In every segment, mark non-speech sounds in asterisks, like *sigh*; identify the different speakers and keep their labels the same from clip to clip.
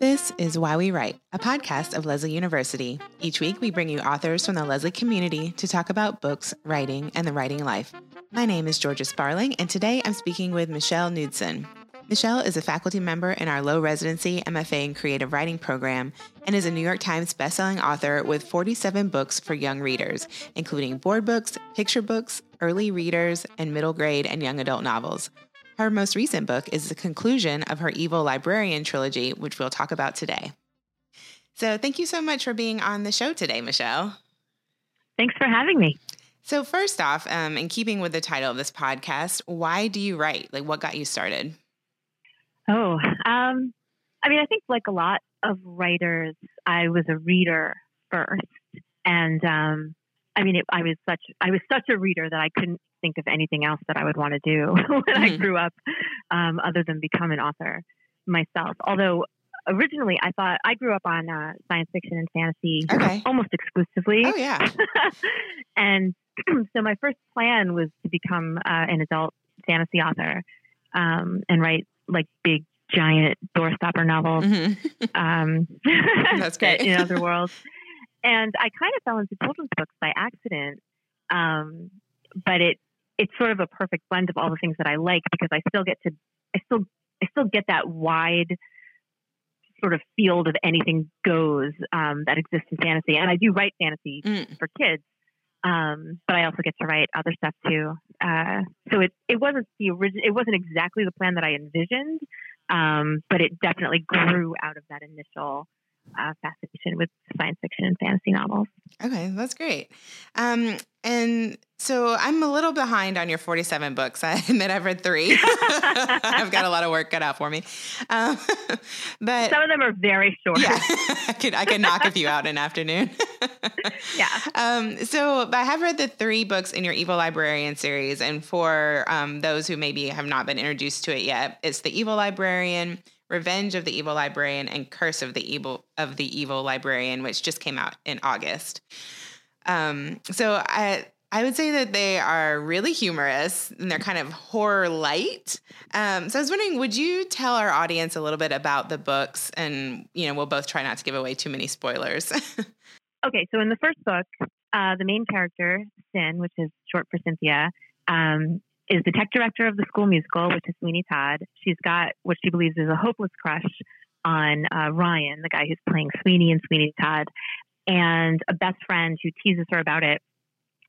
Speaker 1: This is Why We Write, a podcast of Lesley University. Each week, we bring you authors from the Lesley community to talk about books, writing, and the writing life. My name is Georgia Sparling, and today I'm speaking with Michelle Knudsen. Michelle is a faculty member in our low residency MFA in creative writing program and is a New York Times bestselling author with 47 books for young readers, including board books, picture books, early readers, and middle grade and young adult novels. Her most recent book is the conclusion of her Evil Librarian trilogy, which we'll talk about today. So, thank you so much for being on the show today, Michelle.
Speaker 2: Thanks for having me.
Speaker 1: So, first off, um, in keeping with the title of this podcast, why do you write? Like, what got you started?
Speaker 2: Oh, um, I mean, I think like a lot of writers, I was a reader first, and um, I mean, it, I was such I was such a reader that I couldn't think of anything else that I would want to do *laughs* when mm-hmm. I grew up, um, other than become an author myself. Although originally I thought I grew up on uh, science fiction and fantasy okay. almost exclusively.
Speaker 1: Oh yeah. *laughs*
Speaker 2: and *clears throat* so my first plan was to become uh, an adult fantasy author um, and write like big giant doorstopper novels. Mm-hmm. *laughs* Um,
Speaker 1: That's great.
Speaker 2: in other worlds. And I kind of fell into children's books by accident. Um, but it it's sort of a perfect blend of all the things that I like because I still get to I still I still get that wide sort of field of anything goes um, that exists in fantasy, and I do write fantasy mm. for kids, um, but I also get to write other stuff too. Uh, so it it wasn't the origin it wasn't exactly the plan that I envisioned, um, but it definitely grew out of that initial uh, fascination with science fiction and fantasy novels.
Speaker 1: Okay, that's great. Um, and so I'm a little behind on your 47 books. *laughs* I admit I've read three. *laughs* I've got a lot of work cut out for me. Um, *laughs* but
Speaker 2: some of them are very short.
Speaker 1: Yeah, I could I could knock a few out in an afternoon.
Speaker 2: yeah.
Speaker 1: Um, so I have read the three books in your Evil Librarian series, and for um, those who maybe have not been introduced to it yet, it's the Evil Librarian. Revenge of the Evil Librarian and Curse of the Evil of the Evil Librarian, which just came out in August. Um, so I I would say that they are really humorous and they're kind of horror light. Um, so I was wondering, would you tell our audience a little bit about the books? And you know, we'll both try not to give away too many spoilers. *laughs*
Speaker 2: okay, so in the first book, uh, the main character, Cyn, which is short for Cynthia, um, is the tech director of the school musical, which is Sweeney Todd. She's got what she believes is a hopeless crush on uh, Ryan, the guy who's playing Sweeney and Sweeney Todd, and a best friend who teases her about it,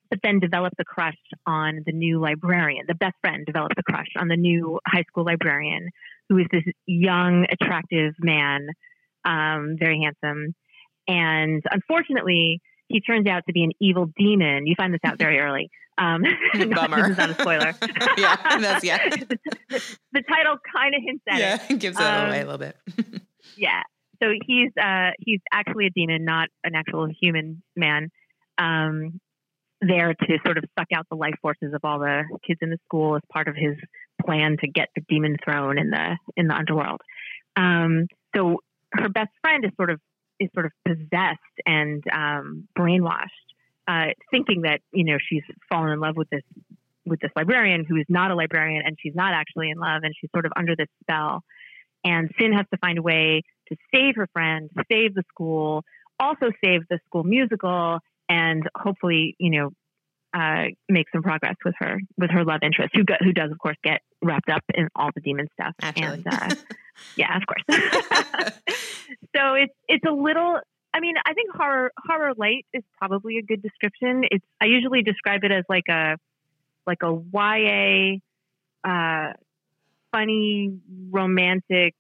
Speaker 2: but then develops a crush on the new librarian. The best friend develops a crush on the new high school librarian, who is this young, attractive man, um, very handsome. And unfortunately, he turns out to be an evil demon. You find this out very *laughs* early. Um, *laughs* *laughs*
Speaker 1: Bummer. *laughs*
Speaker 2: not a spoiler.
Speaker 1: yeah, that's yeah.
Speaker 2: the, the, title kind of hints at
Speaker 1: yeah,
Speaker 2: it.
Speaker 1: Yeah, gives it um, away a little bit.
Speaker 2: yeah. So he's uh, he's actually a demon, not an actual human man. Um, there to sort of suck out the life forces of all the kids in the school as part of his plan to get the demon throne in the in the underworld. Um, so her best friend is sort of is sort of possessed and um, brainwashed, uh, thinking that you know she's fallen in love with this with this librarian who is not a librarian and she's not actually in love and she's sort of under this spell. And Cyn has to find a way to save her friend, save the school, also save the school musical, and hopefully, you know, uh, make some progress with her with her love interest, who go, who does of course get wrapped up in all the demon stuff.
Speaker 1: And
Speaker 2: uh, *laughs* yeah, of course. *laughs* so it's it's a little. I mean, I think horror horror light is probably a good description. It's I usually describe it as like a like a YA, uh, funny romantic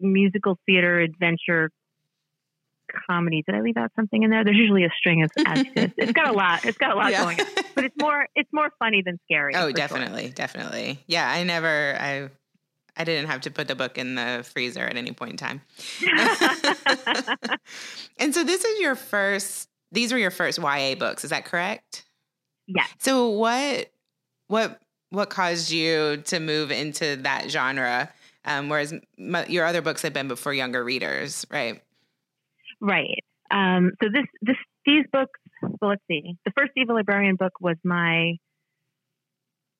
Speaker 2: musical theater adventure comedy. Did I leave out something in there? There's usually a string of *laughs* adjectives. it's got a lot. It's got a lot yeah. going on, but it's more it's more funny than scary.
Speaker 1: Oh, definitely, sure. definitely. Yeah, I never I I didn't have to put the book in the freezer at any point in time. *laughs* *laughs* and so this is your first. These were your first YA books. Is that correct?
Speaker 2: Yeah.
Speaker 1: So what what what caused you to move into that genre? Um, whereas your other books have been before younger readers, right?
Speaker 2: Right. Um, so this this these books. Well, let's see. The first Evil Librarian book was my.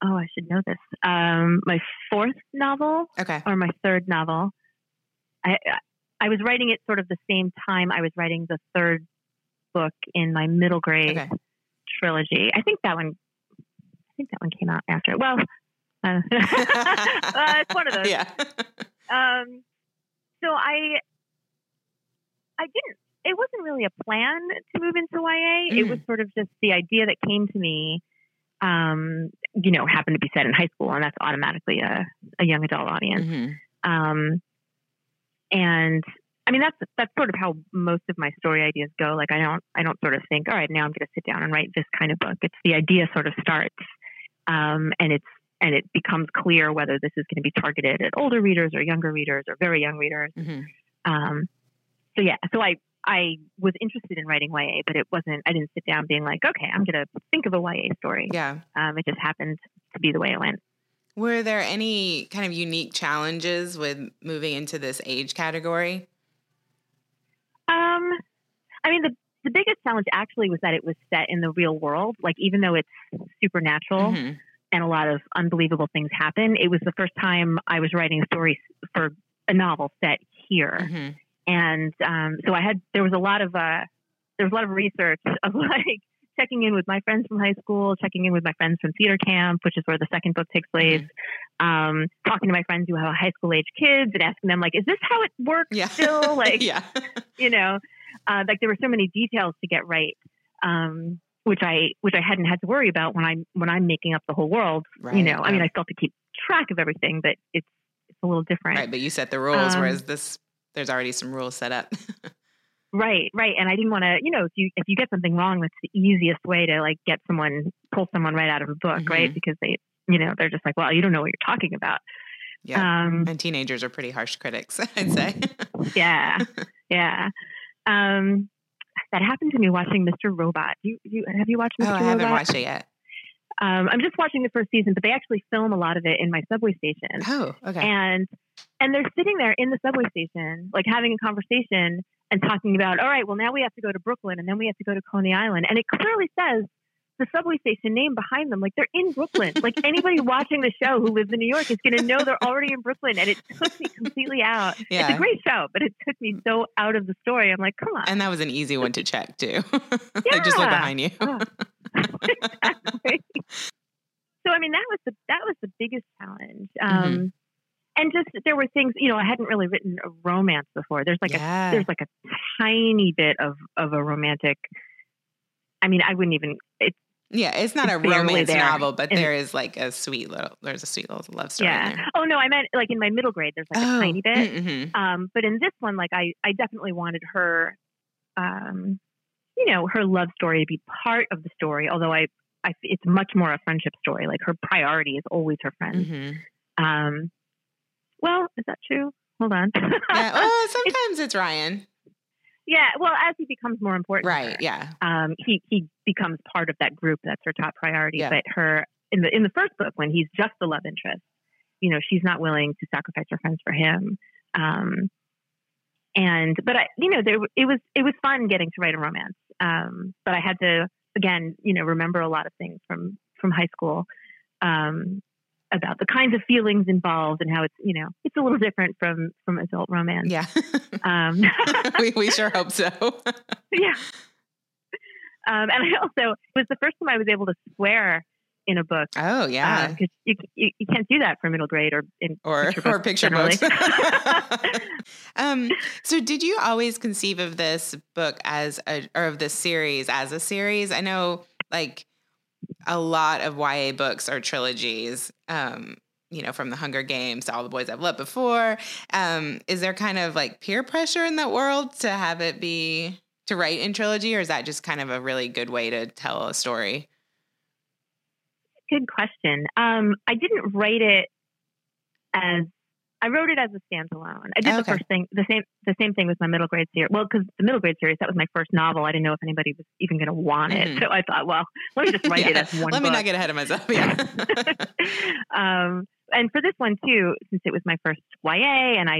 Speaker 2: Oh, I should know this. Um, my fourth novel.
Speaker 1: Okay.
Speaker 2: Or my third novel. I I was writing it sort of the same time I was writing the third book in my middle grade
Speaker 1: Okay.
Speaker 2: trilogy. I think that one. I think that one came out after. Well, uh, *laughs* uh, it's one of *laughs* those.
Speaker 1: Yeah.
Speaker 2: Um, so I, I didn't. It wasn't really a plan to move into YA. It
Speaker 1: Mhm.
Speaker 2: was sort of just the idea that came to me. Um, you know, happen to be set in high school, and that's automatically a, a young adult audience.
Speaker 1: Mhm.
Speaker 2: Um, and I mean, that's that's sort of how most of my story ideas go. Like, I don't I don't sort of think, all right, now I'm going to sit down and write this kind of book. It's the idea sort of starts, um, and it's and it becomes clear whether this is going to be targeted at older readers or younger readers or very young readers.
Speaker 1: Mhm.
Speaker 2: Um, so yeah, so I I was interested in writing YA, but it wasn't. I didn't sit down being like, okay, I'm going to think of a YA story.
Speaker 1: Yeah.
Speaker 2: Um, it just happened to be the way it went.
Speaker 1: Were there any kind of unique challenges with moving into this age category?
Speaker 2: Um, I mean, the the biggest challenge actually was that it was set in the real world. Like, even though it's supernatural
Speaker 1: Mhm.
Speaker 2: and a lot of unbelievable things happen, it was the first time I was writing a story for a novel set here.
Speaker 1: Mhm.
Speaker 2: And um, so I had there was a lot of uh, there was a lot of research of *laughs* like checking in with my friends from high school, checking in with my friends from theater camp, which is where the second book takes place. Um, talking to my friends who have high school age kids and asking them like, "Is this how it works
Speaker 1: Yeah.
Speaker 2: still?" *laughs* Like,
Speaker 1: yeah.
Speaker 2: you know, uh, like there were so many details to get right, um, which I which I hadn't had to worry about when I'm when I'm making up the whole world.
Speaker 1: Right,
Speaker 2: you know, I mean. I still have to keep track of everything, but it's it's a little different.
Speaker 1: Right, but you set the rules,
Speaker 2: Um,
Speaker 1: whereas this there's already some rules set up. *laughs*
Speaker 2: Right, right. And I didn't want to, you know, if you if you get something wrong, that's the easiest way to like get someone pull someone right out of a book, right?
Speaker 1: Mhm.
Speaker 2: Because they, you know, they're just like, well, you don't know what you're talking about.
Speaker 1: yeah.
Speaker 2: Um,
Speaker 1: and teenagers are pretty harsh critics, *laughs* I'd say. *laughs*
Speaker 2: yeah, yeah. Um, that happened to me watching Mr. Robot. You, you have you watched Mr.
Speaker 1: oh, I
Speaker 2: Robot?
Speaker 1: haven't watched it yet.
Speaker 2: Um, I'm just watching the first season, but they actually film a lot of it in my subway station.
Speaker 1: Oh, okay.
Speaker 2: and and they're sitting there in the subway station, like having a conversation and talking about, all right, well now we have to go to Brooklyn and then we have to go to Coney Island, and it clearly says the subway station name behind them, like they're in Brooklyn. like *laughs* anybody watching the show who lives in New York is going to know they're already in Brooklyn, and it took me completely out.
Speaker 1: Yeah.
Speaker 2: It's a great show, but it took me so out of the story. I'm like, come on.
Speaker 1: and that was an easy one to check too. *laughs* like just look behind you.
Speaker 2: Oh. *laughs* exactly. So I mean that was the that was the biggest challenge.
Speaker 1: Mm-hmm.
Speaker 2: And just there were things you know I hadn't really written a romance before. There's like
Speaker 1: yeah.
Speaker 2: a there's like a tiny bit of of a romantic. I mean I wouldn't even it's
Speaker 1: yeah, it's not a
Speaker 2: it's barely
Speaker 1: romance
Speaker 2: there.
Speaker 1: novel, but
Speaker 2: And-
Speaker 1: there is like a sweet little there's a sweet little love story in
Speaker 2: yeah. Oh no, I meant like in my middle grade. There's like a
Speaker 1: oh,
Speaker 2: tiny bit.
Speaker 1: mhm.
Speaker 2: Um, but in this one, like I, I definitely wanted her, um, you know, her love story to be part of the story. Although I, I, it's much more a friendship story. Like her priority is always her friends.
Speaker 1: Mhm.
Speaker 2: Um, well, is that true? Hold on.
Speaker 1: Yeah. *laughs* Well, sometimes it's Ryan.
Speaker 2: yeah. Well, as he becomes more important,
Speaker 1: Right.
Speaker 2: her,
Speaker 1: Yeah.
Speaker 2: um, he he becomes part of that group. That's her top priority.
Speaker 1: Yeah.
Speaker 2: But her in the in the first book, when he's just the love interest, you know, she's not willing to sacrifice her friends for him. Um, and but I, you know, there it was it was fun getting to write a romance. Um, but I had to again, you know, remember a lot of things from from high school. Um, about the kinds of feelings involved and how it's you know it's a little different from from adult romance.
Speaker 1: Yeah. *laughs*
Speaker 2: Um, *laughs*
Speaker 1: we we sure hope so. *laughs*
Speaker 2: yeah. Um, and I also it was the first time I was able to swear in a book
Speaker 1: Oh yeah.
Speaker 2: because you, you you can't do that for middle grade or in
Speaker 1: or
Speaker 2: picture
Speaker 1: or
Speaker 2: books
Speaker 1: picture
Speaker 2: generally.
Speaker 1: books. um, so, did you always conceive of this book as a or of this series as a series? I know, like a lot of YA books are trilogies. Um, you know, from the Hunger Games to All the Boys I've Loved Before. Um, is there kind of like peer pressure in that world to have it be to write in trilogy, or is that just kind of a really good way to tell a story?
Speaker 2: Good question. Um, I didn't write it as I wrote it as a standalone. I did the first thing, the same, the same thing with my middle grade series. Well, because the middle grade series that was my first novel. I didn't know if anybody was even going to want it,
Speaker 1: Mhm.
Speaker 2: so I thought, well, let me just write it as one.
Speaker 1: Let me not get ahead of myself. Yeah. *laughs*
Speaker 2: um, and for this one too, since it was my first YA, and I,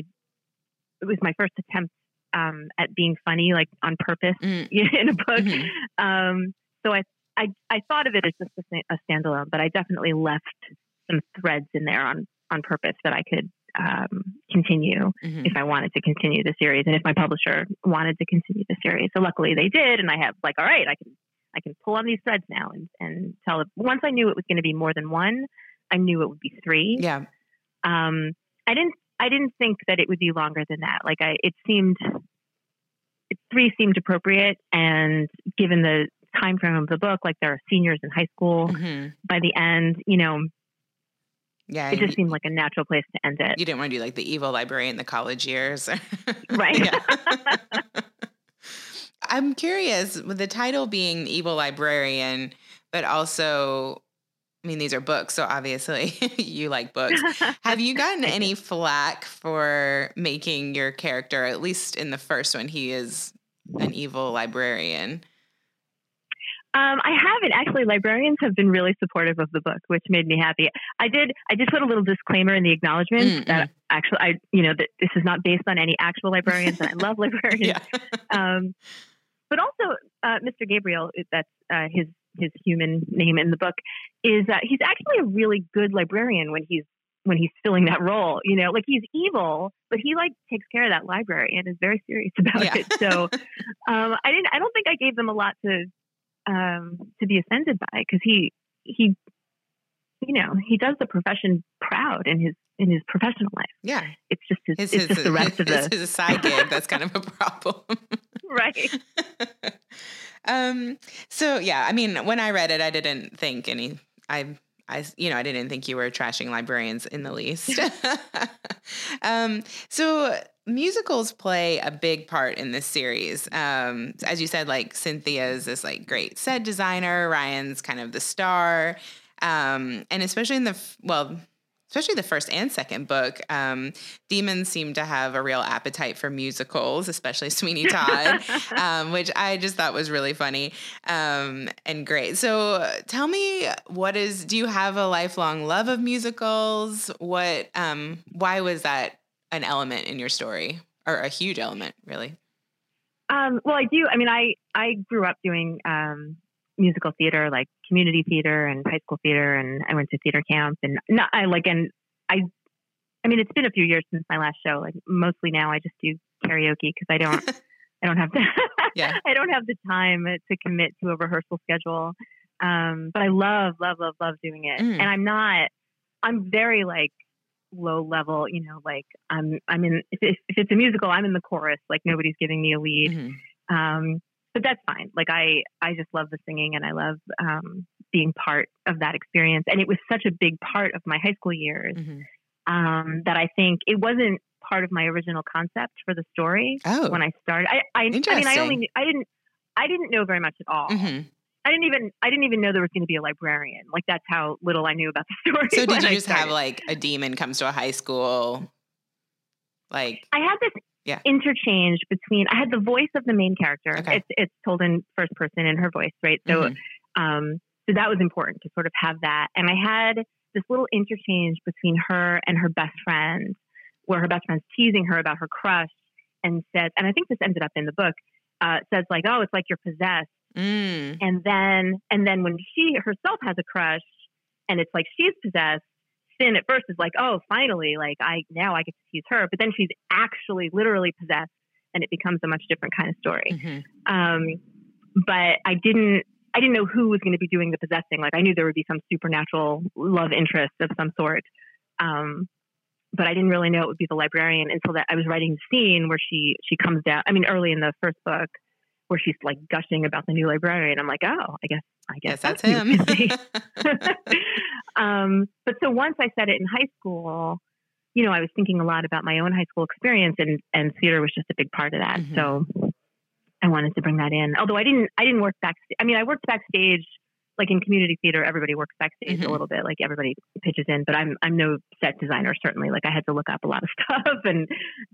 Speaker 2: it was my first attempt um, at being funny, like on purpose
Speaker 1: Mm, *laughs*
Speaker 2: in a book.
Speaker 1: mhm.
Speaker 2: Um, so I, I, I thought of it as just a, a standalone, but I definitely left some threads in there on on purpose that I could um, continue mm-hmm. if I wanted to continue the series, and if my publisher wanted to continue the series. So luckily they did, and I have like, all right, I can I can pull on these threads now and and tell. It. Once I knew it was going to be more than one, I knew it would be three.
Speaker 1: Yeah.
Speaker 2: Um, I didn't I didn't think that it would be longer than that. Like I, it seemed three seemed appropriate, and given the time frame of the book, like there are seniors in high school mm-hmm. by the end, you know.
Speaker 1: Yeah,
Speaker 2: it just seemed like a natural place to end it.
Speaker 1: You didn't want to do like the evil librarian in the college years, *laughs*
Speaker 2: right? *laughs*
Speaker 1: I'm curious with the title being evil librarian, but also I mean, these are books, so obviously *laughs* you like books. Have you gotten any flack for making your character, at least in the first one, he is an evil librarian?
Speaker 2: Um, I haven't actually. Librarians have been really supportive of the book, which made me happy. I did. I did put a little disclaimer in the acknowledgement mm-hmm. that actually, I you know that this is not based on any actual librarians, and I love *laughs* librarians. um, but also, uh, Mr. Gabriel, that's uh, his his human name in the book, is that he's actually a really good librarian when he's when he's filling that role. You know, like he's evil, but he like takes care of that library and is very serious *laughs* about yeah. it. So um, I didn't. I don't think I gave them a lot to um, to be offended by because he he you know he does the profession proud in his in his professional life.
Speaker 1: Yeah,
Speaker 2: it's just his, his it's just the rest
Speaker 1: his,
Speaker 2: of
Speaker 1: the his side *laughs* gig. That's kind of a problem, *laughs*
Speaker 2: right? *laughs*
Speaker 1: um. So yeah, I mean, when I read it, I didn't think any. I I, you know, I didn't think you were trashing librarians in the least. um, so musicals play a big part in this series. Um, as you said, like Cynthia is this like great set designer. Ryan's kind of the star. Um, and especially in the, well, especially the first and second book, um, demons seem to have a real appetite for musicals, especially *laughs* Sweeney Todd, *laughs* um, which I just thought was really funny um, and great. So tell me, what is? Do you have a lifelong love of musicals? What? Um, why was that an element in your story, or a huge element, really?
Speaker 2: Um, well, I do. I mean, I I grew up doing um, musical theater, like community theater and high school theater, and I went to theater camp, and not I like and I, I mean, it's been a few years since my last show. Like mostly now, I just do karaoke because I don't, *laughs* I don't have the yeah. *laughs* I don't have the time to commit to a rehearsal schedule. Um, but I love, love, love, love doing it, mm. and I'm not, I'm very like low level, you know, like I'm, I'm in, if, if, it's a musical, I'm in the chorus, like nobody's giving me a lead. Mm-hmm. Um, but that's fine. Like I, I just love the singing and I love um, being part of that experience. And it was such a big part of my high school years mm-hmm. um, that I think it wasn't part of my original concept for the story
Speaker 1: oh.
Speaker 2: when I started. I, I, I mean, I only, I didn't, I didn't know very much at all. Mm-hmm. I didn't even, I didn't even know there was going to be a librarian. Like that's how little I knew about the *laughs* story.
Speaker 1: So did you just have like a demon comes to a high school? Like
Speaker 2: I had this yeah. interchange between I had the voice of the main character. Okay. It's it's told in first person in her voice, right? So mm-hmm. um so that was important to sort of have that. And I had this little interchange between her and her best friend, where her best friend's teasing her about her crush and says, and I think this ended up in the book, uh, says like, oh, it's like you're possessed. Mm. And then and then when she herself has a crush and it's like she's possessed, Cyn at first is like, oh, finally, like I now I get to tease her, but then she's actually literally possessed, and it becomes a much different kind of story. Mm-hmm. Um, but I didn't I didn't know who was going to be doing the possessing. Like I knew there would be some supernatural love interest of some sort. Um, but I didn't really know it would be the librarian until that I was writing the scene where she she comes down. I mean, early in the first book, where she's like gushing about the new librarian. I'm like, oh, I guess I guess
Speaker 1: that's, that's him. *laughs* *laughs*
Speaker 2: um, but so once I said it in high school, you know, I was thinking a lot about my own high school experience, and and theater was just a big part of that. Mm-hmm. So I wanted to bring that in. Although I didn't, I didn't work backstage. I mean, I worked backstage, like in community theater. Everybody works backstage mm-hmm. a little bit, like everybody pitches in. But I'm I'm no set designer. Certainly, like I had to look up a lot of *laughs* stuff and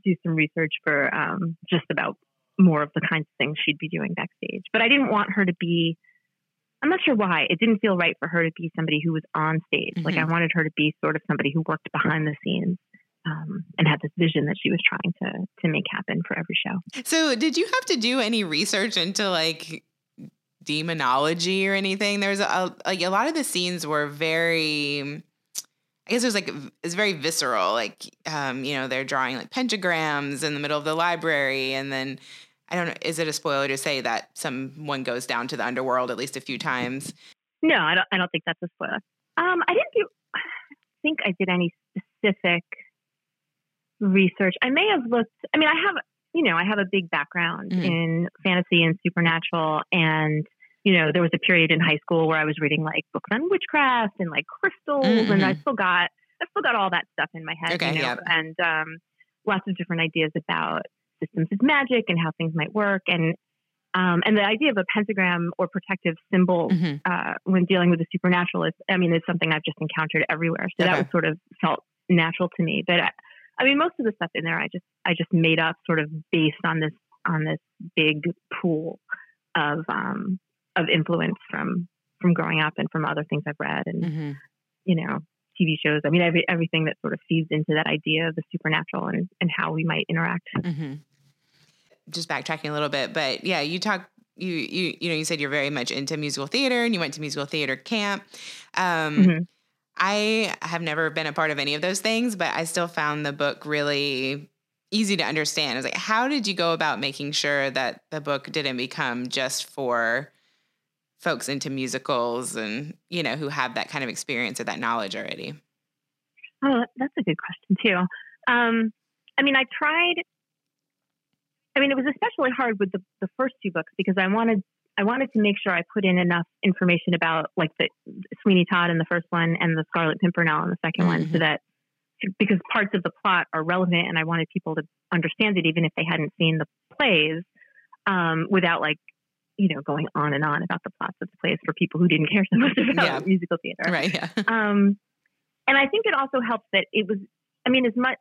Speaker 2: do some research for um, just about more of the kinds of things she'd be doing backstage. But I didn't want her to be I'm not sure why. It didn't feel right for her to be somebody who was on stage. Mm-hmm. Like I wanted her to be sort of somebody who worked behind the scenes. Um, and had this vision that she was trying to to make happen for every show.
Speaker 1: So, did you have to do any research into like demonology or anything? There's a like a lot of the scenes were very I guess it was like it's very visceral. Like, um, you know, they're drawing like pentagrams in the middle of the library, and then I don't know. Is it a spoiler to say that someone goes down to the underworld at least a few times?
Speaker 2: No, I don't. I don't think that's a spoiler. Um, I didn't do. *sighs* I think I did any specific research. I may have looked. I mean, I have. You know, I have a big background mm-hmm. in fantasy and supernatural, and you know, there was a period in high school where I was reading like books on witchcraft and like crystals, mm-hmm. and I mm-hmm. still got I still got all that stuff in my head, okay, you know, and um, lots of different ideas about systems of magic and how things might work, and um, and the idea of a pentagram or protective symbol mm-hmm. uh, when dealing with the supernatural is, I mean, is something I've just encountered everywhere. So okay. that was sort of felt natural to me. But I, I mean, most of the stuff in there, I just I just made up sort of based on this on this big pool of um, of influence from from growing up and from other things I've read and mm-hmm. you know TV shows. I mean, every, everything that sort of feeds into that idea of the supernatural and, and how we might interact.
Speaker 1: Mm-hmm. Just backtracking a little bit, but yeah, you talk. You you you know you said you're very much into musical theater and you went to musical theater camp. Um, mm-hmm. I have never been a part of any of those things, but I still found the book really easy to understand. I was like, how did you go about making sure that the book didn't become just for folks into musicals and you know who have that kind of experience or that knowledge already
Speaker 2: oh that's a good question too um, i mean i tried i mean it was especially hard with the, the first two books because i wanted i wanted to make sure i put in enough information about like the sweeney todd in the first one and the scarlet pimpernel in the 2nd mm-hmm. one so mm-hmm. that because parts of the plot are relevant and i wanted people to understand it even if they hadn't seen the plays um, without like you know, going on and on about the plots of the plays for people who didn't care so much about yeah. musical theater.
Speaker 1: Right. Yeah.
Speaker 2: um, and I think it also helps that it was, I mean, as much,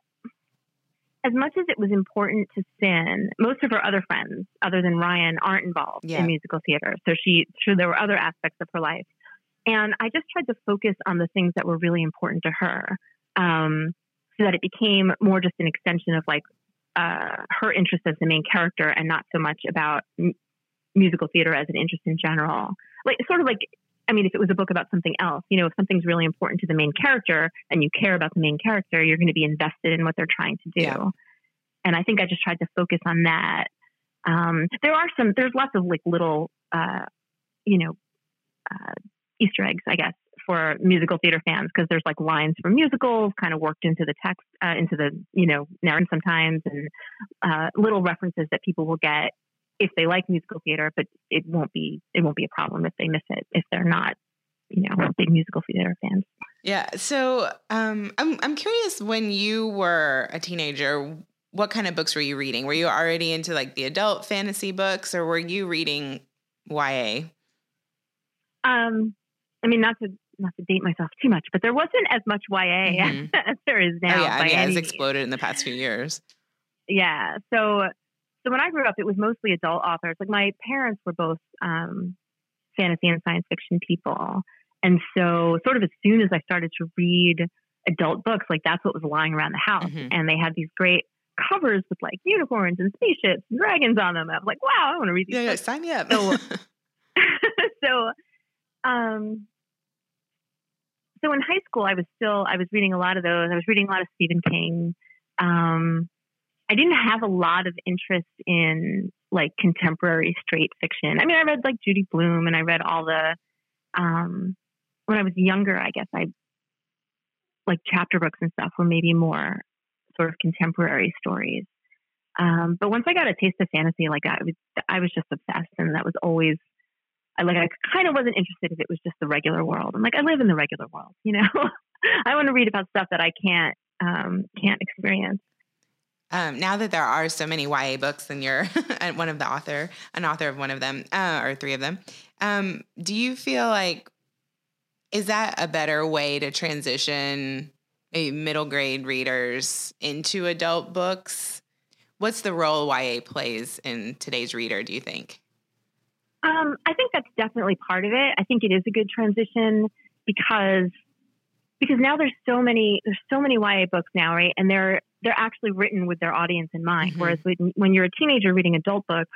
Speaker 2: as much as it was important to Cyn, most of her other friends, other than Ryan, aren't involved yeah. in musical theater. So she, sure, there were other aspects of her life. And I just tried to focus on the things that were really important to her um, so that it became more just an extension of like uh, her interest as the main character and not so much about musical theater as an interest in general. Like sort of like I mean, if it was a book about something else, you know, if something's really important to the main character and you care about the main character, you're going to be invested in what they're trying to do. Yeah. And I think I just tried to focus on that. Um, there are some, there's lots of like little, uh, you know, uh, Easter eggs, I guess, for musical theater fans because there's like lines from musicals kind of worked into the text, uh, into the, you know, narrative sometimes and uh, little references that people will get if they like musical theater, but it won't be it won't be a problem if they miss it if they're not you know big musical theater fans.
Speaker 1: Yeah. So um, I'm I'm curious when you were a teenager, what kind of books were you reading? Were you already into like the adult fantasy books, or were you reading YA?
Speaker 2: Um, I mean, not to not to date myself too much, but there wasn't as much YA *laughs* mm-hmm. as there is now.
Speaker 1: Oh, yeah, I mean, it has exploded in the past few years.
Speaker 2: Yeah. So so when I grew up, it was mostly adult authors. Like my parents were both um, fantasy and science fiction people. And so, sort of as soon as I started to read adult books, like that's what was lying around the house. Mm-hmm. And they had these great covers with like unicorns and spaceships and dragons on them. I was like, wow, I want to read these.
Speaker 1: Yeah,
Speaker 2: books.
Speaker 1: yeah, sign me up.
Speaker 2: So, *laughs* *laughs* so, um, so in high school, I was still I was reading a lot of those. I was reading a lot of Stephen King. Um, I didn't have a lot of interest in like contemporary straight fiction. I mean, I read like Judy Blume and I read all the, um, when I was younger, I guess I like chapter books and stuff were maybe more sort of contemporary stories. Um, but once I got a taste of fantasy, like I was, I was just obsessed, and that was always, I like, I kind of wasn't interested if it was just the regular world. I'm like, I live in the regular world, you know. *laughs* I want to read about stuff that I can't, um, can't experience.
Speaker 1: Um, now that there are so many YA books and you're *laughs* one of the author, an author of one of them, uh, or three of them, um, do you feel like is that a better way to transition middle grade readers into adult books? What's the role YA plays in today's reader? Do you think?
Speaker 2: Um, I think that's definitely part of it. I think it is a good transition because because now there's so many there's so many YA books now, right? And they're they're actually written with their audience in mind. Mm-hmm. Whereas when, when you're a teenager reading adult books,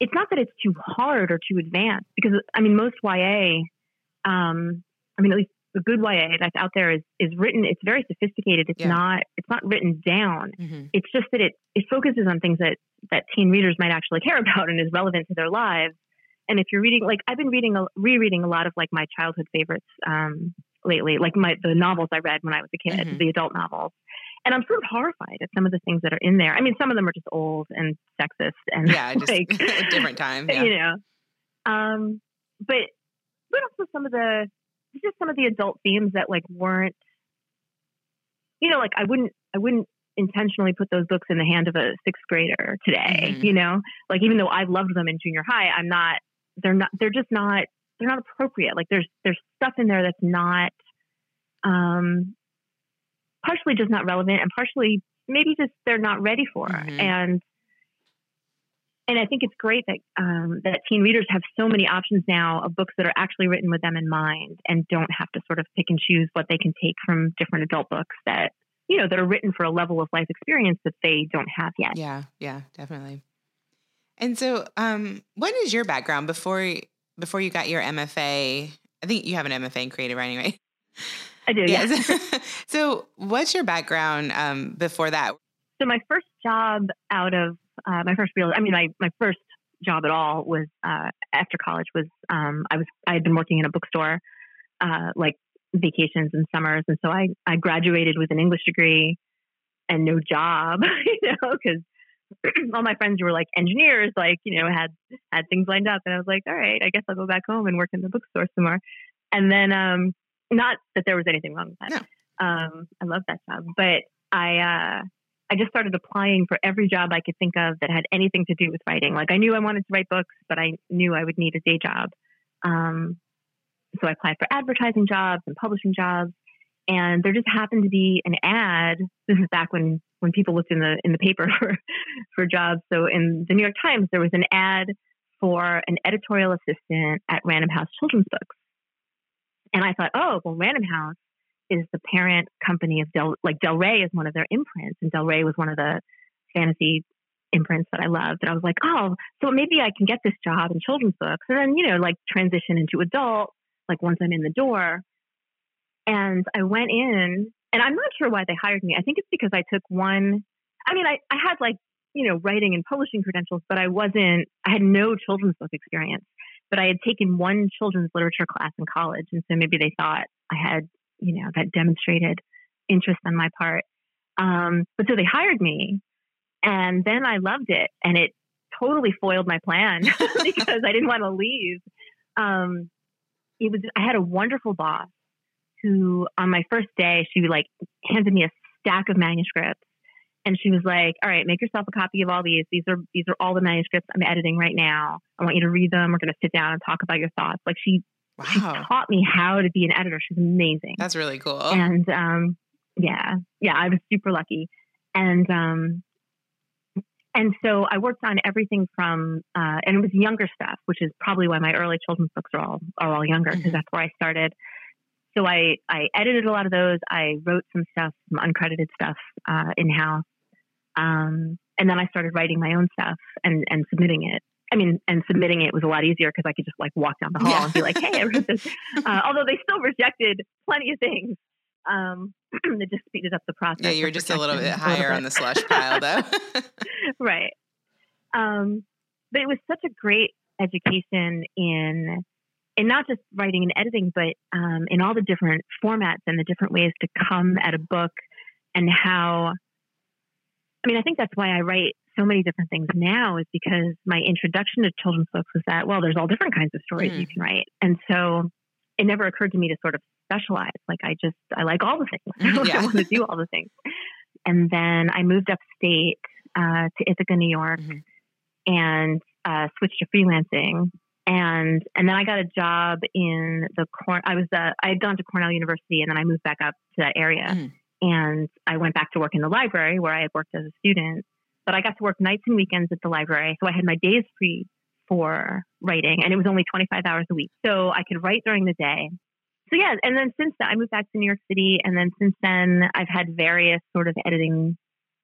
Speaker 2: it's not that it's too hard or too advanced because I mean most YA, um, I mean at least the good YA that's out there is is written. It's very sophisticated. It's
Speaker 1: Yeah.
Speaker 2: not it's not written down.
Speaker 1: Mhm.
Speaker 2: It's just that it it focuses on things that that teen readers might actually care *laughs* about and is relevant to their lives. And if you're reading, like I've been reading, a, rereading a lot of like my childhood favorites um, lately, like my the novels I read when I was a kid,
Speaker 1: Mhm.
Speaker 2: the adult novels. And I'm sort of horrified at some of the things that are in there. I mean, some of them are just old and sexist and
Speaker 1: Yeah, just *laughs*
Speaker 2: like *laughs*
Speaker 1: a different time. Yeah.
Speaker 2: you know. Um, but but also some of the just some of the adult themes that like weren't, you know, like I wouldn't I wouldn't intentionally put those books in the hand of a sixth grader today.
Speaker 1: Mhm.
Speaker 2: You know, like even though I loved them in junior high, I'm not. They're not. They're just not. They're not appropriate. Like there's there's stuff in there that's not. Um, partially just not relevant, and partially maybe just they're not ready for.
Speaker 1: Mhm.
Speaker 2: And and I think it's great that um, that teen readers have so many options now of books that are actually written with them in mind and don't have to sort of pick and choose what they can take from different adult books that you know that are written for a level of life experience that they don't have yet.
Speaker 1: Yeah, yeah, definitely. And so, um, what is your background before before you got your MFA? I think you have an MFA in creative writing, right? *laughs*
Speaker 2: I do. Yes.
Speaker 1: Yes. *laughs* *laughs* so, what's your background um, before that?
Speaker 2: So my first job out of uh, my first real, I mean, my, my first job at all was uh, after college was um, I was I had been working in a bookstore uh, like vacations and summers, and so I I graduated with an English degree and no job, *laughs* you know, because *clears throat* all my friends who were like engineers, like you know, had had things lined up, and I was like, all right, I guess I'll go back home and work in the bookstore some more. And then, um, not that there was anything wrong with that. Um, I love that job, but I uh, I just started applying for every job I could think of that had anything to do with writing. Like I knew I wanted to write books, but I knew I would need a day job. Um, so I applied for advertising jobs and publishing jobs, and there just happened to be an ad. This is back when when people looked in the in the paper *laughs* for for jobs. So in the New York Times, there was an ad for an editorial assistant at Random House Children's Books, and I thought, oh, well, Random House is the parent company of Del, like Del Rey is one of their imprints, and Del Rey was one of the fantasy imprints that I loved. And I was like, oh, so maybe I can get this job in children's books, and then you know, like transition into adult, like once I'm in the door. And I went in, and I'm not sure why they hired me. I think it's because I took one. I mean, I, I had like you know writing and publishing credentials, but I wasn't. I had no children's book experience. But I had taken one children's literature class in college, and so maybe they thought I had you know, that demonstrated interest on my part. Um, but so they hired me, and then I loved it, and it totally foiled my plan *laughs* *laughs* because I didn't want to leave. Um, it was I had a wonderful boss who, on my first day, she like handed me a stack of manuscripts, and she was like, "All right, make yourself a copy of all these. These are these are all the manuscripts I'm editing right now. I want you to read them. We're going to sit down and talk about your thoughts." Like she she taught me how to be an editor. She's amazing.
Speaker 1: that's really cool.
Speaker 2: And um, yeah, yeah, I was super lucky. And um, and so I worked on everything from uh, and it was younger stuff, which is probably why my early children's books are all are all younger because
Speaker 1: Mhm.
Speaker 2: that's where I started. So I I edited a lot of those. I wrote some stuff, some uncredited stuff uh, in house. Um, and then I started writing my own stuff and and submitting it. I mean, and submitting it was a lot easier because I could just like walk down the hall
Speaker 1: Yeah.
Speaker 2: and be like, "Hey, I wrote this." *laughs* Uh, although they still rejected plenty of things, um, *clears throat* it just speeded up the process.
Speaker 1: yeah, you were
Speaker 2: of
Speaker 1: just a little bit higher
Speaker 2: little
Speaker 1: on the slush pile, though. *laughs* *laughs*
Speaker 2: right. Um, but it was such a great education in in not just writing and editing, but um, in all the different formats and the different ways to come at a book and how. I mean, I think that's why I write so many different things now is because my introduction to children's books was that well, there's all different kinds of stories
Speaker 1: Mm.
Speaker 2: you can write, and so it never occurred to me to sort of specialize. Like I just I like all the things. *laughs*
Speaker 1: Yeah.
Speaker 2: I want to do all the things. And then I moved upstate uh, to Ithaca, New York,
Speaker 1: Mhm.
Speaker 2: and uh, switched to freelancing. And and then I got a job in the Corn. I was uh, I had gone to Cornell University, and then I moved back up to that area.
Speaker 1: Mhm.
Speaker 2: And I went back to work in the library where I had worked as a student. But I got to work nights and weekends at the library, so I had my days free for writing, and it was only 25 hours a week, so I could write during the day. So yeah, and then since then I moved back to New York City, and then since then I've had various sort of editing,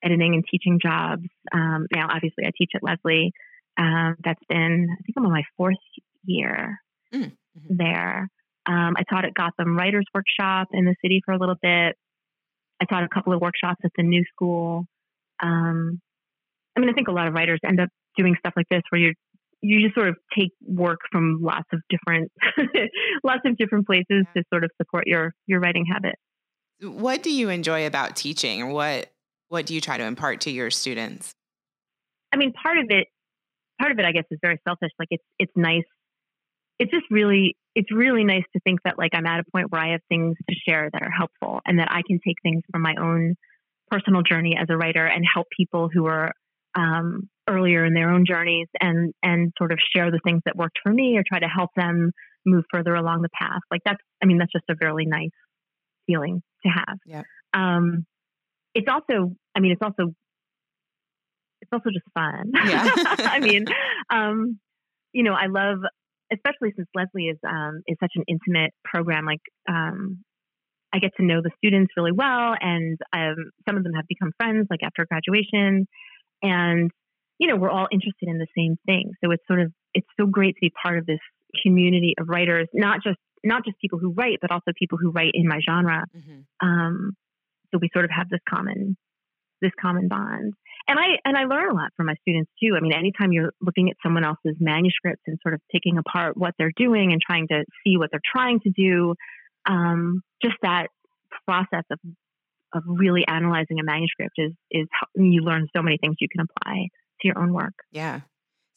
Speaker 2: editing and teaching jobs. Um, now, obviously, I teach at Lesley. Um, that's been I think I'm on my fourth year
Speaker 1: Mm, mhm.
Speaker 2: there. Um, I taught at Gotham Writers Workshop in the city for a little bit. I taught a couple of workshops at the New School. Um, I mean, I think a lot of writers end up doing stuff like this where you you just sort of take work from lots of different *laughs* lots of different places to sort of support your your writing habit.
Speaker 1: What do you enjoy about teaching? What what do you try to impart to your students?
Speaker 2: I mean, part of it part of it I guess is very selfish. Like it's it's nice. It's just really it's really nice to think that like I'm at a point where I have things to share that are helpful and that I can take things from my own personal journey as a writer and help people who are um, earlier in their own journeys and and sort of share the things that worked for me or try to help them move further along the path. Like that's I mean that's just a really nice feeling to have.
Speaker 1: Yeah.
Speaker 2: Um, it's also I mean it's also it's also just fun.
Speaker 1: Yeah. *laughs*
Speaker 2: I mean, um, you know, I love especially since Lesley is um, is such an intimate program. Like um, I get to know the students really well, and um, some of them have become friends like after graduation, and you know we're all interested in the same thing. So it's sort of it's so great to be part of this community of writers, not just not just people who write, but also people who write in my genre. Mm-hmm. Um, so we sort of have this common this common bond. And I and I learn a lot from my students too. I mean, anytime you're looking at someone else's manuscripts and sort of taking apart what they're doing and trying to see what they're trying to do, um, just that process of of really analyzing a manuscript is is you learn so many things you can apply to your own work.
Speaker 1: Yeah.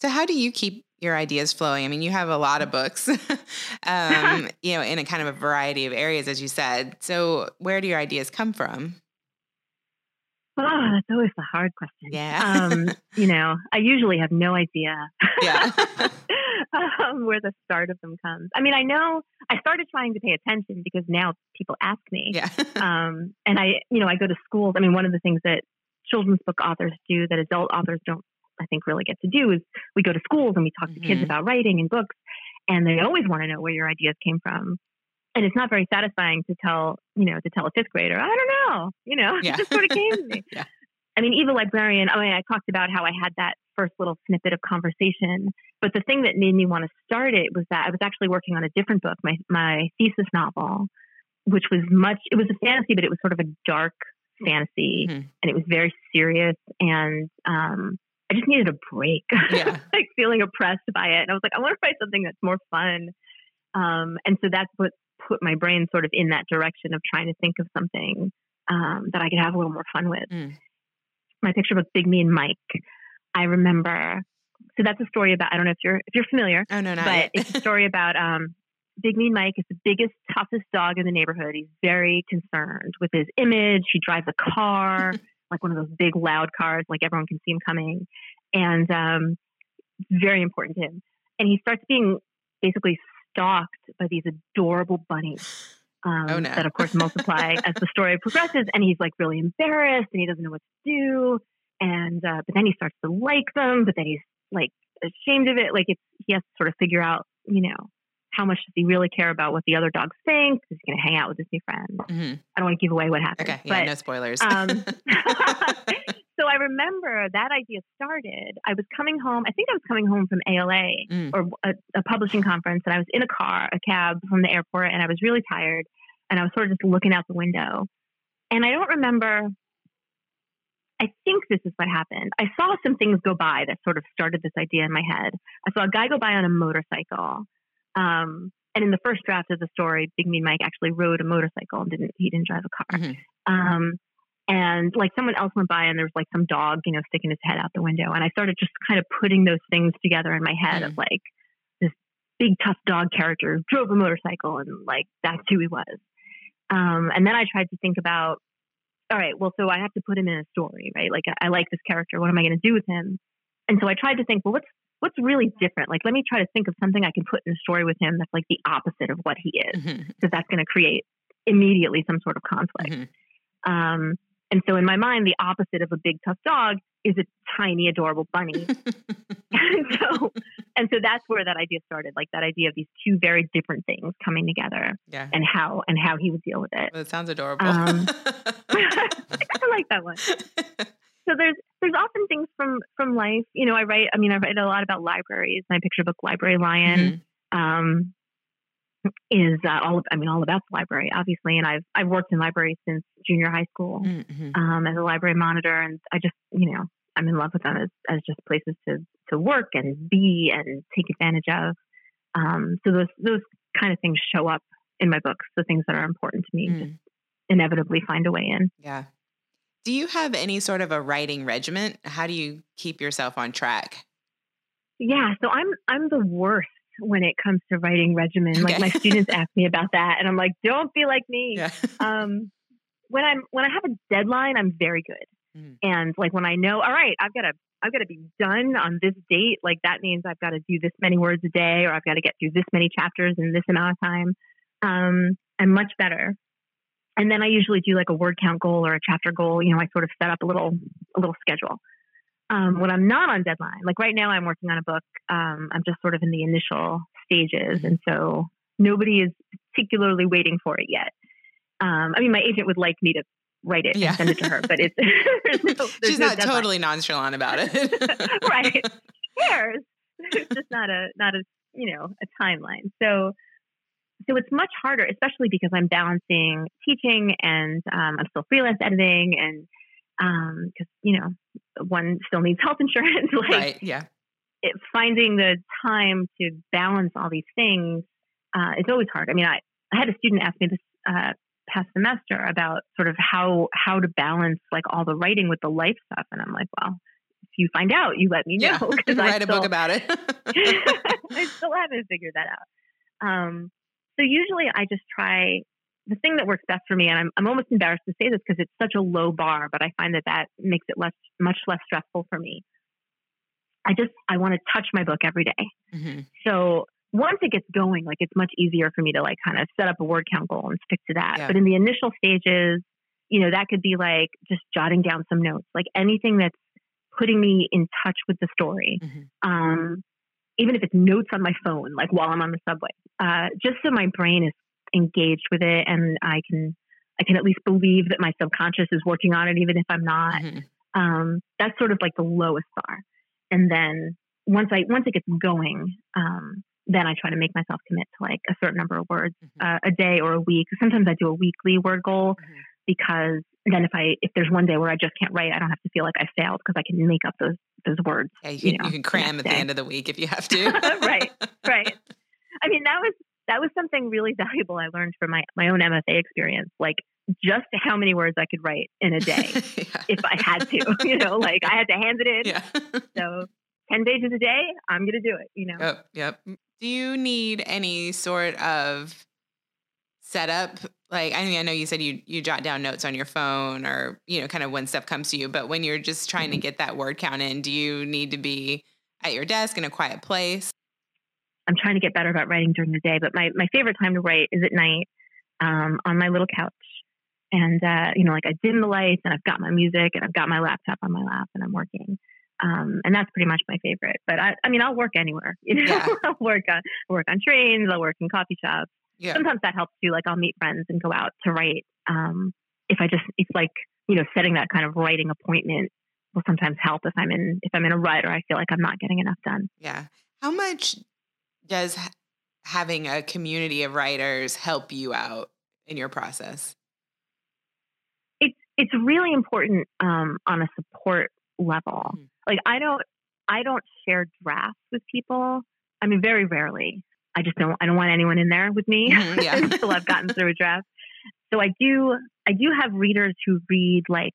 Speaker 1: So how do you keep your ideas flowing? I mean, you have a lot of books, *laughs* um, *laughs* you know, in a kind of a variety of areas, as you said. So where do your ideas come from?
Speaker 2: Oh, that's always the hard question.
Speaker 1: Yeah.
Speaker 2: um, you know, I usually have no idea.
Speaker 1: Yeah. *laughs*
Speaker 2: um, where the start of them comes. I mean, I know I started trying to pay attention because now people ask me.
Speaker 1: Yeah. *laughs*
Speaker 2: um, and I, you know, I go to schools. I mean, one of the things that children's book authors do that adult authors don't, I think, really get to do is we go to schools and we talk mm-hmm. to kids mm-hmm. about writing and books, and they always want to know where your ideas came from and it's not very satisfying to tell you know to tell a fifth grader i don't know you know yeah. it *laughs* just sort of came to me *laughs*
Speaker 1: yeah.
Speaker 2: i mean evil librarian i mean i talked about how i had that first little snippet of conversation but the thing that made me want to start it was that i was actually working on a different book my my thesis novel which was much it was a fantasy but it was sort of a dark fantasy mm-hmm. and it was very serious and um I just needed a break,
Speaker 1: yeah. *laughs*
Speaker 2: like feeling oppressed by it. And I was like, I want to write something that's more fun. Um, and so that's what put my brain sort of in that direction of trying to think of something um, that I could have a little more fun with. Mm. My picture book, Big Mean Mike. I remember. So that's a story about. I don't know if you're if you're familiar.
Speaker 1: Oh no, not
Speaker 2: but
Speaker 1: yet.
Speaker 2: it's a story *laughs* about um, Big Mean Mike is the biggest, toughest dog in the neighborhood. He's very concerned with his image. He drives a car, *laughs* like one of those big, loud cars, like everyone can see him coming, and um, very important to him. And he starts being basically stalked by these adorable bunnies. *sighs* Um,
Speaker 1: oh, no.
Speaker 2: That, of course, multiply *laughs* as the story progresses. And he's like really embarrassed and he doesn't know what to do. And, uh, but then he starts to like them, but then he's like ashamed of it. Like it's, he has to sort of figure out, you know, how much does he really care about what the other dogs think? He's going to hang out with his new friend. Mm-hmm. I don't want to give away what happens.
Speaker 1: Okay, yeah,
Speaker 2: but,
Speaker 1: no spoilers.
Speaker 2: um, *laughs* *laughs* I remember that idea started. I was coming home. I think I was coming home from ALA mm. or a, a, publishing conference, and I was in a car, a cab from the airport, and I was really tired, and I was sort of just looking out the window, and I don't remember. I think this is what happened. I saw some things go by that sort of started this idea in my head. I saw a guy go by on a motorcycle. Um, and in the first draft of the story, Big Mean Mike actually rode a motorcycle and didn't he didn't drive a car. Mm-hmm. Um, and like someone else went by and there was like some dog, you know, sticking his head out the window. And I started just kind of putting those things together in my head mm. of like this big tough dog character drove a motorcycle and like that's who he was. Um, and then I tried to think about, all right, well, so I have to put him in a story, right? Like I, I like this character. What am I going to do with him? And so I tried to think, well, what's what's really different? Like, let me try to think of something I can put in a story with him that's like the opposite of what he is, because mm-hmm. that's going to create immediately some sort of conflict. Mm-hmm. Um, and so in my mind, the opposite of a big tough dog is a tiny adorable bunny. and *laughs* *laughs* so and so that's where that idea started, like that idea of these two very different things coming together.
Speaker 1: Yeah.
Speaker 2: And how and how he would deal with it.
Speaker 1: Well, it sounds adorable. Um, *laughs*
Speaker 2: I like that one. So there's there's often things from from life. You know, I write. I mean, I write a lot about libraries. My picture book, Library Lion. Mm-hmm. Um, is uh, all I mean all about the library, obviously. And I've I've worked in libraries since junior high school mm-hmm. um, as a library monitor, and I just you know I'm in love with them as, as just places to to work and be and take advantage of. Um, so those those kind of things show up in my books. The things that are important to me mm. just inevitably find a way in.
Speaker 1: Yeah. Do you have any sort of a writing regiment? How do you keep yourself on track?
Speaker 2: Yeah, so I'm I'm the worst when it comes to writing regimen. Okay. Like my *laughs* students ask me about that, and I'm like, don't be like me. Yeah. *laughs* um, when I'm when I have a deadline, I'm very good. Mm. And like when I know, all right, I've got to I've got to be done on this date. Like that means I've got to do this many words a day, or I've got to get through this many chapters in this amount of time. Um, I'm much better. And then I usually do like a word count goal or a chapter goal. You know, I sort of set up a little a little schedule. Um, when I'm not on deadline, like right now, I'm working on a book. Um, I'm just sort of in the initial stages, and so nobody is particularly waiting for it yet. Um, I mean, my agent would like me to write it yeah. and send it to her, but it's *laughs* *laughs*
Speaker 1: there's no, there's she's no not deadline. totally nonchalant about it, *laughs*
Speaker 2: right? Cares? There's just not a not a you know a timeline. So so it's much harder, especially because I'm balancing teaching and um, I'm still freelance editing and because um, you know one still needs health insurance. *laughs* like,
Speaker 1: right? Yeah.
Speaker 2: It, finding the time to balance all these things uh, is always hard. I mean, I, I had a student ask me this uh, past semester about sort of how how to balance like all the writing with the life stuff, and I'm like, well, if you find out, you let me know. *laughs*
Speaker 1: Yeah. Write a book about it. *laughs*
Speaker 2: I still haven't figured that out. Um, so usually, I just try the thing that works best for me, and I'm, I'm almost embarrassed to say this because it's such a low bar, but I find that that makes it less, much less stressful for me. I just, I want to touch my book every day. Mm-hmm. So once it gets going, like it's much easier for me to like kind of set up a word count goal and stick to that. Yeah. But in the initial stages, you know, that could be like just jotting down some notes, like anything that's putting me in touch with the story. Mm-hmm. Um, even if it's notes on my phone, like while I'm on the subway, uh, just so my brain is engaged with it and I can I can at least believe that my subconscious is working on it even if I'm not. Mm-hmm. Um, that's sort of like the lowest bar. And then once I once it gets going, um, then I try to make myself commit to like a certain number of words mm-hmm. uh, a day or a week. Sometimes I do a weekly word goal mm-hmm. because then if I if there's one day where I just can't write, I don't have to feel like I failed because I can make up those those words.
Speaker 1: Yeah, you, you, know, you can cram at the end of the week if you have *laughs* to.
Speaker 2: right, right. *laughs* I mean, that was that was something really *laughs* valuable I learned from my, my own MFA experience. Like just how many words I could write in a day *laughs* yeah. if I had to, *laughs* you know, like I had to hand it in. Yeah. so 10 pages a day, I'm going to do it, you know?
Speaker 1: Yep. Yep. Do you need any sort of setup? Like, I mean, I know you said you, you jot down notes on your phone or, you know, kind of when stuff comes to you, but when you're just trying mm-hmm. to get that word count in, do you need to be at your desk in a quiet place?
Speaker 2: I'm trying to get better about writing during the day, but my, my favorite time to write is at night um, on my little couch. And, uh, you know, like I dim the lights and I've got my music and I've got my laptop on my lap and I'm working. Um, and that's pretty much my favorite. But I, I mean, I'll work anywhere. You know, yeah. *laughs* I'll work on I'll work on trains. I'll work in coffee shops. Yeah. Sometimes that helps too. Like I'll meet friends and go out to write. Um, if I just, it's like you know, setting that kind of writing appointment will sometimes help if I'm in if I'm in a rut or I feel like I'm not getting enough done.
Speaker 1: Yeah. How much does having a community of writers help you out in your process?
Speaker 2: It's it's really important um, on a support level. Mm-hmm. Like I don't I don't share drafts with people. I mean, very rarely. I just don't I don't want anyone in there with me mm-hmm, yeah. *laughs* until I've gotten through a draft. So I do I do have readers who read like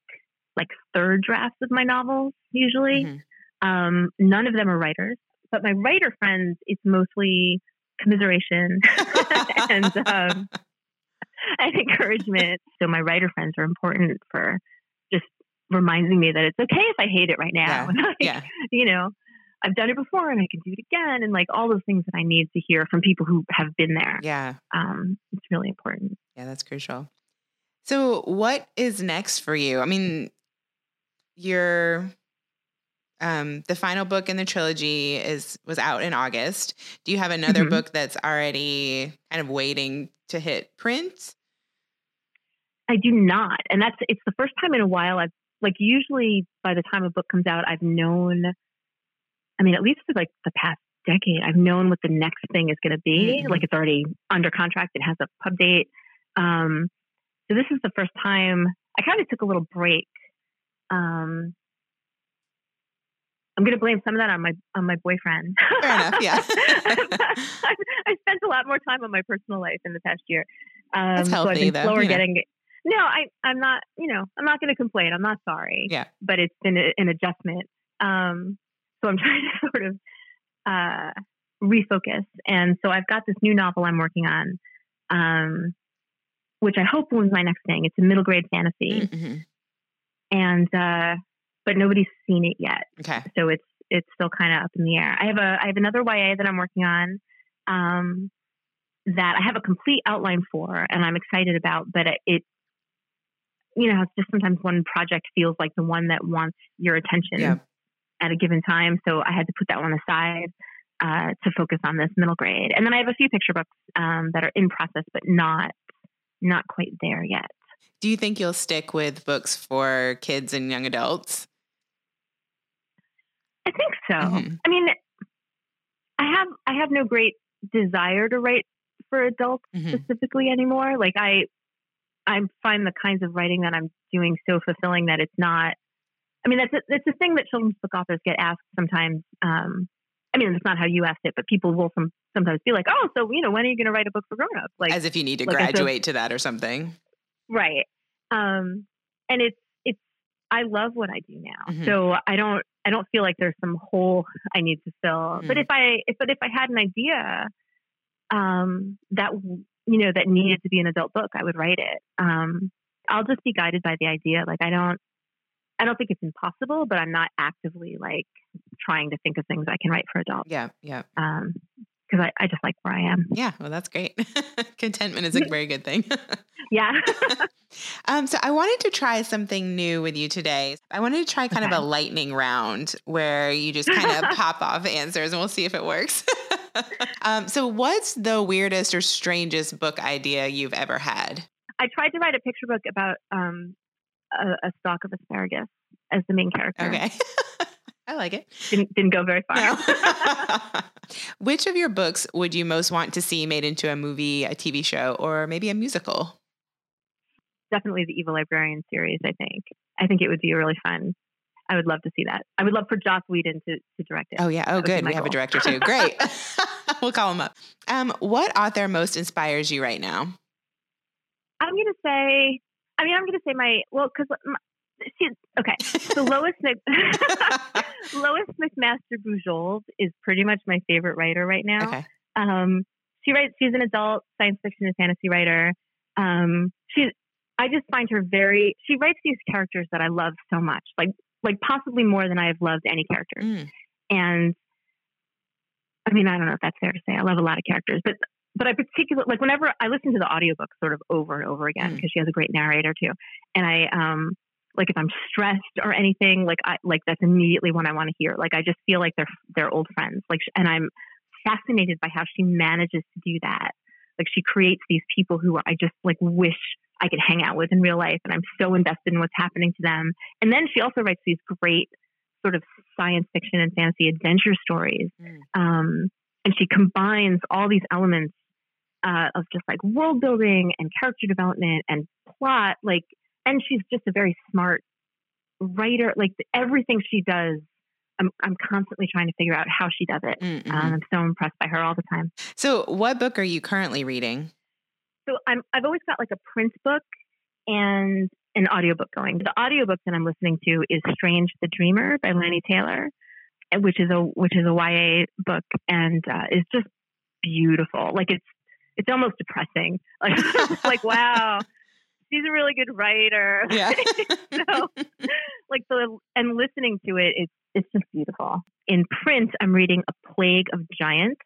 Speaker 2: like third drafts of my novels usually. Mm-hmm. Um, none of them are writers. But my writer friends, it's mostly commiseration *laughs* and um, and encouragement. So my writer friends are important for just reminding me that it's okay if I hate it right now. Yeah. *laughs* like, yeah. You know, I've done it before and I can do it again, and like all those things that I need to hear from people who have been there.
Speaker 1: Yeah,
Speaker 2: um, it's really important.
Speaker 1: Yeah, that's crucial. So, what is next for you? I mean, you're um, the final book in the trilogy is was out in August. Do you have another mm-hmm. book that's already kind of waiting to hit print?
Speaker 2: I do not, and that's it's the first time in a while I've like usually by the time a book comes out I've known. I mean, at least for like the past decade. I've known what the next thing is going to be.
Speaker 1: Mhm.
Speaker 2: Like it's already under contract. It has a pub date. Um, so this is the first time I kind of took a little break. Um, I'm going to blame some of that on my on my boyfriend.
Speaker 1: Fair enough, yeah.
Speaker 2: I, *laughs* I spent a lot more time on my personal life in the past year. Um,
Speaker 1: That's
Speaker 2: so I've
Speaker 1: healthy,
Speaker 2: been
Speaker 1: though,
Speaker 2: slower
Speaker 1: you know.
Speaker 2: getting. No, I I'm not. You know, I'm not going to complain. I'm not sorry.
Speaker 1: Yeah.
Speaker 2: But it's been a, an adjustment. Um, so I'm *laughs* trying to sort of uh, refocus, and so I've got this new novel I'm working on, um, which I hope will be my next thing. It's a middle grade fantasy,
Speaker 1: Mhm.
Speaker 2: and uh, but nobody's seen it yet
Speaker 1: Okay.
Speaker 2: so it's it's still kind of up in the air. I have a I have another YA that I'm working on um, that I have a complete outline for, and I'm excited about. But it, it, you know, it's just sometimes one project feels like the one that wants your attention
Speaker 1: Yeah.
Speaker 2: at a given time. So I had to put that one aside uh, to focus on this middle grade. And then I have a few picture books um, that are in process, but not not quite there yet.
Speaker 1: Do you think you'll stick with books for kids and young adults?
Speaker 2: I think so.
Speaker 1: Mhm.
Speaker 2: I mean, I have I have no great desire to write for adults
Speaker 1: Mhm.
Speaker 2: specifically anymore. Like I I find the kinds of writing that I'm doing so fulfilling that it's not. I mean, that's a, that's a thing that children's book authors get asked sometimes. Um, I mean, it's not how you asked it, but people will some, sometimes be like, "Oh, so you know, when are you going to write a book for grown-ups?" Like,
Speaker 1: As if you need to
Speaker 2: like
Speaker 1: graduate to that or something.
Speaker 2: right? Um, and it's it's I love what I do now,
Speaker 1: Mhm.
Speaker 2: so I don't I don't feel like there's some hole I need to fill. But
Speaker 1: Mm.
Speaker 2: if I if but if I had an idea, um, that you know that needed to be an adult book, I would write it. Um, I'll just be guided by the idea. Like I don't I don't think it's impossible, but I'm not actively like trying to think of things I can write for adults.
Speaker 1: Yeah. Yeah.
Speaker 2: Um, because I, I just like where I am.
Speaker 1: Yeah. Well, that's great. *laughs* Contentment is a *laughs* very good thing. *laughs*
Speaker 2: Yeah.
Speaker 1: um, so I wanted to try something new with you today. I wanted to try kind of a lightning round where you just kind of pop off answers and we'll see if it works. um, so what's the weirdest or strangest book idea you've ever had?
Speaker 2: I tried to write a picture book about um, a, a stalk of asparagus as the main character.
Speaker 1: Okay. I like it.
Speaker 2: Didn't, didn't go very far.
Speaker 1: No. *laughs* *laughs* Which of your books would you most want to see made into a movie, a TV show, or maybe a musical?
Speaker 2: Definitely the Evil Librarian series, I think. I think it would be really fun. I would love to see that. I would love for Joss Whedon to, to direct it.
Speaker 1: Oh yeah. Oh good. We have a director too. Great. *laughs* we'll call him up. Um, what author most inspires you right now?
Speaker 2: I'm going to say, I mean, I'm going to say my, well, because, see, okay. So Lois, Mc, *laughs* Lois McMaster Bujold is pretty much my favorite writer right now.
Speaker 1: Okay.
Speaker 2: Um, she writes. She's an adult science fiction and fantasy writer. Um, she's. I just find her very. She writes these characters that I love so much, like like possibly more than I have loved any character.
Speaker 1: Mm,
Speaker 2: And I mean, I don't know if that's fair to say. I love a lot of characters, but but I particularly like whenever I listen to the audiobook sort of over and over again
Speaker 1: Mm.
Speaker 2: because she has a great narrator too. And I um like if I'm stressed or anything, like I like that's immediately when I want to hear. Like I just feel like they're they're old friends. Like and I'm fascinated by how she manages to do that. Like she creates these people who I just like wish I could hang out with in real life, and I'm so invested in what's happening to them. And then she also writes these great sort of science fiction and fantasy adventure stories.
Speaker 1: Mm.
Speaker 2: Um, and she combines all these elements uh, of just like world building and character development and plot. Like, and she's just a very smart writer. Like everything she does, I'm I'm constantly trying to figure out how she does it.
Speaker 1: mm, mhm.
Speaker 2: Um, I'm so impressed by her all the time.
Speaker 1: So, what book are you currently reading?
Speaker 2: So I'm I've always got like a print book and an audiobook going. The audiobook that I'm listening to is Strange the Dreamer by Laini Taylor, which is a which is a YA book and uh, is just beautiful. Like it's it's almost depressing. *laughs* Like like *laughs* wow, she's a really good writer.
Speaker 1: Yeah. *laughs*
Speaker 2: so like the and listening to it, it's it's just beautiful. In print, I'm reading A Plague of Giants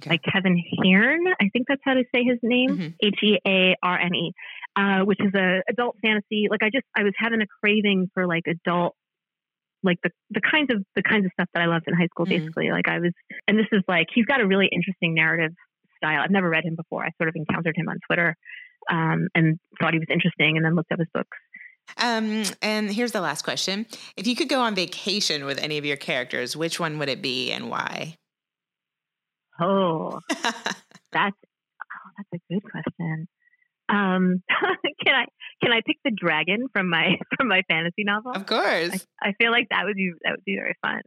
Speaker 1: Okay.
Speaker 2: by Kevin Hearne. I think that's how to say his name.
Speaker 1: Mhm.
Speaker 2: H E A R N E, uh, which is a adult fantasy. Like I just I was having a craving for like adult like the the kinds of the kinds of stuff that I loved in high school
Speaker 1: Mhm.
Speaker 2: basically. Like I was and this is like he's got a really interesting narrative style. I've never read him before. I sort of encountered him on Twitter um, and thought he was interesting and then looked up his books.
Speaker 1: Um, and here's the last question: If you could go on vacation with any of your characters, which one would it be and why?
Speaker 2: Oh, *laughs* that's oh, that's a good question. Um, *laughs* can I can I pick the dragon from my *laughs* from my fantasy novel?
Speaker 1: Of course.
Speaker 2: I, I feel like that would be that would be very fun.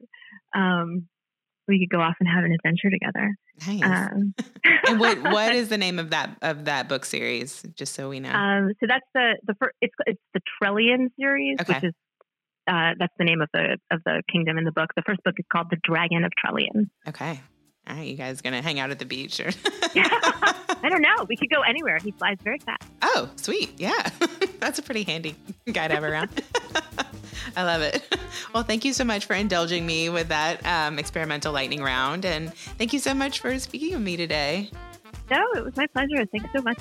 Speaker 2: Um, we could go off and have an adventure together.
Speaker 1: Nice. Um, *laughs* and what what *laughs* is the name of that of that book series? Just so we know.
Speaker 2: Um, so that's the the first, it's it's the Trelian series, okay. which is uh, that's the name of the of the kingdom in the book. The first book is called The Dragon of Trelian.
Speaker 1: Okay. All right, you guys gonna hang out at the beach or? *laughs* yeah.
Speaker 2: I don't know. We could go anywhere. He flies very fast.
Speaker 1: Oh, sweet. Yeah, that's a pretty handy guy to have around. I love it. *laughs* Well, thank you so much for indulging me with that um, experimental lightning round, and thank you so much for speaking with me today.
Speaker 2: No, it was my pleasure. Thanks so much.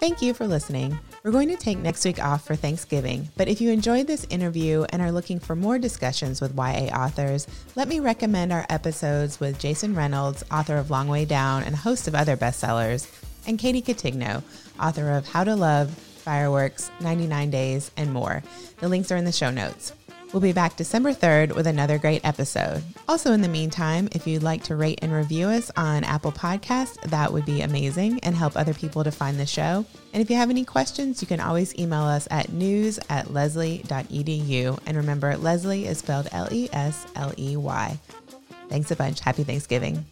Speaker 1: Thank you for listening. We're going to take next week off for Thanksgiving, but if you enjoyed this interview and are looking for more discussions with YA authors, let me recommend our episodes with Jason Reynolds, author of Long Way Down and a host of other bestsellers, and Katie Cotugno, author of How to Love, Fireworks, 99 Days, and more. The links are in the show notes. We'll be back December 3rd with another great episode. Also, in the meantime, if you'd like to rate and review us on Apple Podcasts, that would be amazing and help other people to find the show. And if you have any questions, you can always email us at news at lesley.edu. And remember, Lesley is spelled L E S L E Y. Thanks a bunch. Happy Thanksgiving.